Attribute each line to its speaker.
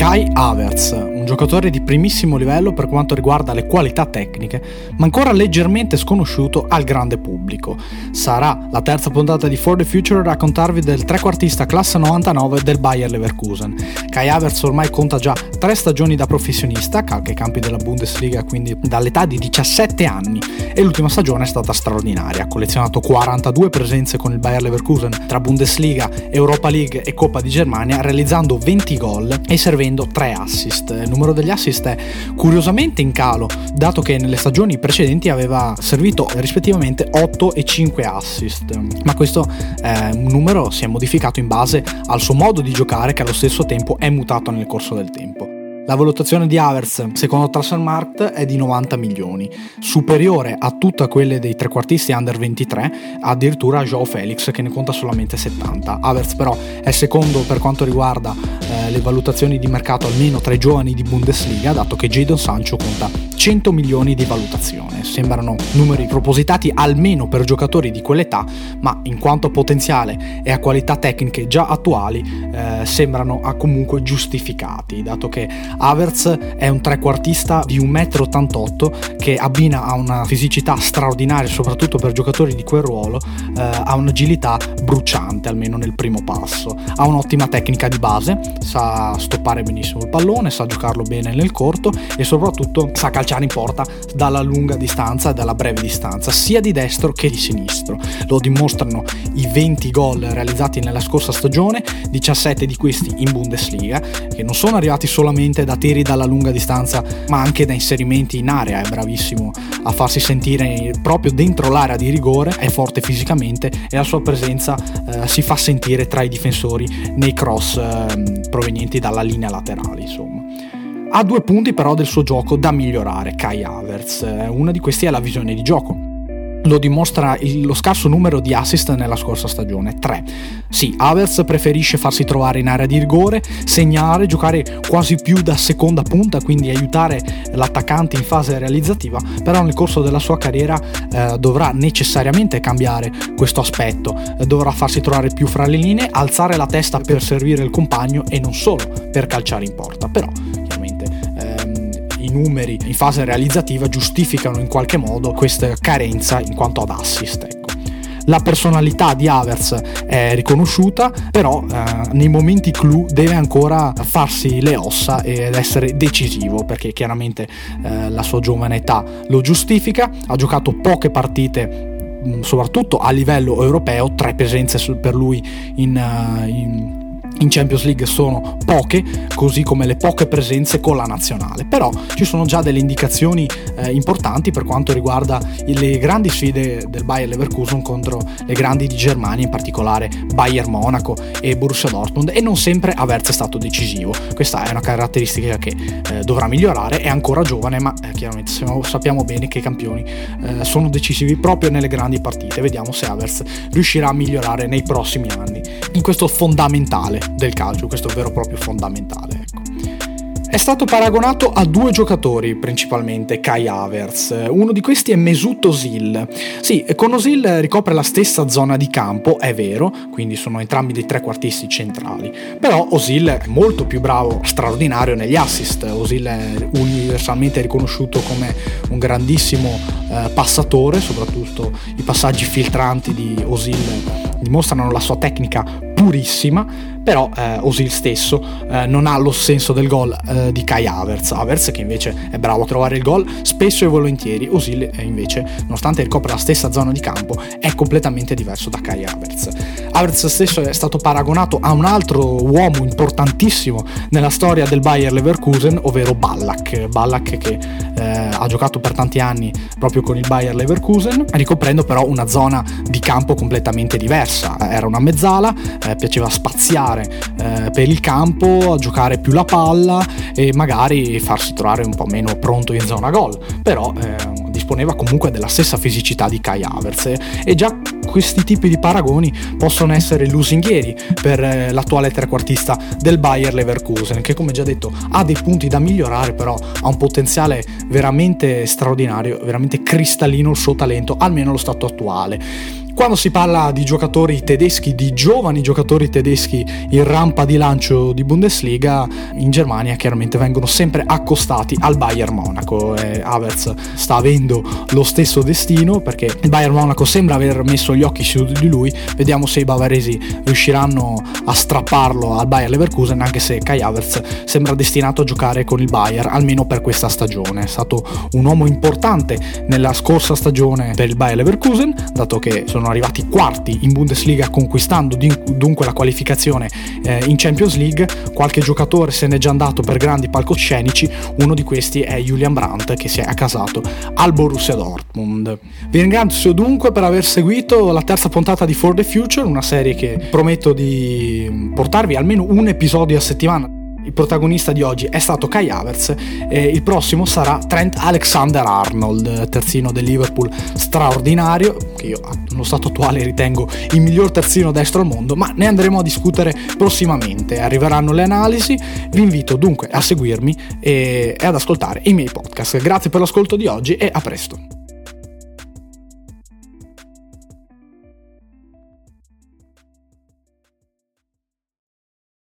Speaker 1: Kai Havertz, un giocatore di primissimo livello per quanto riguarda le qualità tecniche, ma ancora leggermente sconosciuto al grande pubblico. Sarà la terza puntata di For the Future a raccontarvi del trequartista classe 99 del Bayer Leverkusen. Kai Havertz ormai conta già tre stagioni da professionista, calca i campi della Bundesliga quindi dall'età di 17 anni, e l'ultima stagione è stata straordinaria. Ha collezionato 42 presenze con il Bayer Leverkusen tra Bundesliga, Europa League e Coppa di Germania, realizzando 20 gol e servendo avendo 3 assist. Il numero degli assist è curiosamente in calo, dato che nelle stagioni precedenti aveva servito rispettivamente 8 e 5 assist. Ma questo eh, numero si è modificato in base al suo modo di giocare che allo stesso tempo è mutato nel corso del tempo. La valutazione di Havertz, secondo Transfermarkt, è di 90 milioni, superiore a tutte quelle dei trequartisti under 23, addirittura a Joao Felix che ne conta solamente 70. Havertz però è secondo per quanto riguarda eh, le valutazioni di mercato almeno tra i giovani di Bundesliga, dato che Jadon Sancho conta 100 milioni di valutazione. Sembrano numeri propositati almeno per giocatori di quell'età, ma in quanto a potenziale e a qualità tecniche già attuali, eh, sembrano comunque giustificati, dato che Havertz è un trequartista di 1,88 m che abbina a una fisicità straordinaria, soprattutto per giocatori di quel ruolo, eh, un'agilità bruciante, almeno nel primo passo. Ha un'ottima tecnica di base, sa stoppare benissimo il pallone, sa giocarlo bene nel corto e soprattutto sa calciare in porta dalla lunga distanza e dalla breve distanza, sia di destro che di sinistro. Lo dimostrano i 20 gol realizzati nella scorsa stagione, 17 di questi in Bundesliga, che non sono arrivati solamente da tiri dalla lunga distanza, ma anche da inserimenti in area. È bravissimo a farsi sentire proprio dentro l'area di rigore, è forte fisicamente e la sua presenza eh, si fa sentire tra i difensori nei cross eh, provenienti dalla linea laterale, insomma. Ha due punti però del suo gioco da migliorare, Kai Havertz. Eh, una di questi è la visione di gioco lo dimostra lo scarso numero di assist nella scorsa stagione, 3. Sì, Havertz preferisce farsi trovare in area di rigore, segnare, giocare quasi più da seconda punta, quindi aiutare l'attaccante in fase realizzativa, però nel corso della sua carriera eh, dovrà necessariamente cambiare questo aspetto, eh, dovrà farsi trovare più fra le linee, alzare la testa per servire il compagno e non solo per calciare in porta, però i numeri in fase realizzativa giustificano in qualche modo questa carenza in quanto ad assist. Ecco. La personalità di Havertz è riconosciuta, però eh, nei momenti clou deve ancora farsi le ossa ed essere decisivo, perché chiaramente eh, la sua giovane età lo giustifica, ha giocato poche partite soprattutto a livello europeo, tre presenze per lui in, uh, in in Champions League sono poche, così come le poche presenze con la nazionale. Però ci sono già delle indicazioni eh, importanti per quanto riguarda le grandi sfide del Bayer Leverkusen contro le grandi di Germania, in particolare Bayern Monaco e Borussia Dortmund, e non sempre Averz è stato decisivo. Questa è una caratteristica che eh, dovrà migliorare, è ancora giovane, ma eh, chiaramente sappiamo bene che i campioni eh, sono decisivi proprio nelle grandi partite. Vediamo se Averz riuscirà a migliorare nei prossimi anni in questo fondamentale del calcio, questo è vero e proprio fondamentale. Ecco. È stato paragonato a due giocatori principalmente, Kai Havertz. Uno di questi è Mesut Özil. Sì, con Özil ricopre la stessa zona di campo, è vero, quindi sono entrambi dei trequartisti centrali. Però Özil è molto più bravo, straordinario negli assist. Özil è universalmente riconosciuto come un grandissimo eh, passatore, soprattutto i passaggi filtranti di Özil dimostrano la sua tecnica purissima, però eh, Osil stesso eh, non ha lo senso del gol eh, di Kai Havertz. Havertz che invece è bravo a trovare il gol spesso e volentieri, Osil eh, invece, nonostante ricopre la stessa zona di campo, è completamente diverso da Kai Havertz. Havertz stesso è stato paragonato a un altro uomo importantissimo nella storia del Bayer Leverkusen, ovvero Ballack. Ballack che eh, ha giocato per tanti anni proprio con il Bayer Leverkusen, ricoprendo però una zona di campo completamente diversa. Era una mezzala, eh, piaceva spaziare eh, per il campo, giocare più la palla e magari farsi trovare un po' meno pronto in zona gol, però eh, disponeva comunque della stessa fisicità di Kai Havertz. E già questi tipi di paragoni possono essere lusinghieri per eh, l'attuale trequartista del Bayer Leverkusen, che come già detto ha dei punti da migliorare, però ha un potenziale veramente straordinario, veramente cristallino il suo talento, almeno allo stato attuale. Quando si parla di giocatori tedeschi, di giovani giocatori tedeschi in rampa di lancio di Bundesliga, in Germania chiaramente vengono sempre accostati al Bayern Monaco. E Havertz sta avendo lo stesso destino perché il Bayern Monaco sembra aver messo gli occhi su di lui. Vediamo se i bavaresi riusciranno a strapparlo al Bayern Leverkusen, anche se Kai Havertz sembra destinato a giocare con il Bayern almeno per questa stagione. È stato un uomo importante nella scorsa stagione per il Bayern Leverkusen, dato che sono arrivati quarti in Bundesliga conquistando dunque la qualificazione eh, in Champions League, qualche giocatore se n'è già andato per grandi palcoscenici, uno di questi è Julian Brandt che si è accasato al Borussia Dortmund. Vi ringrazio dunque per aver seguito la terza puntata di For the Future, una serie che prometto di portarvi almeno un episodio a settimana il protagonista di oggi è stato Kai Havertz e il prossimo sarà Trent Alexander-Arnold, terzino del Liverpool straordinario, che io allo stato attuale ritengo il miglior terzino destro al mondo, ma ne andremo a discutere prossimamente. Arriveranno le analisi, vi invito dunque a seguirmi e ad ascoltare i miei podcast. Grazie per l'ascolto di oggi e a presto.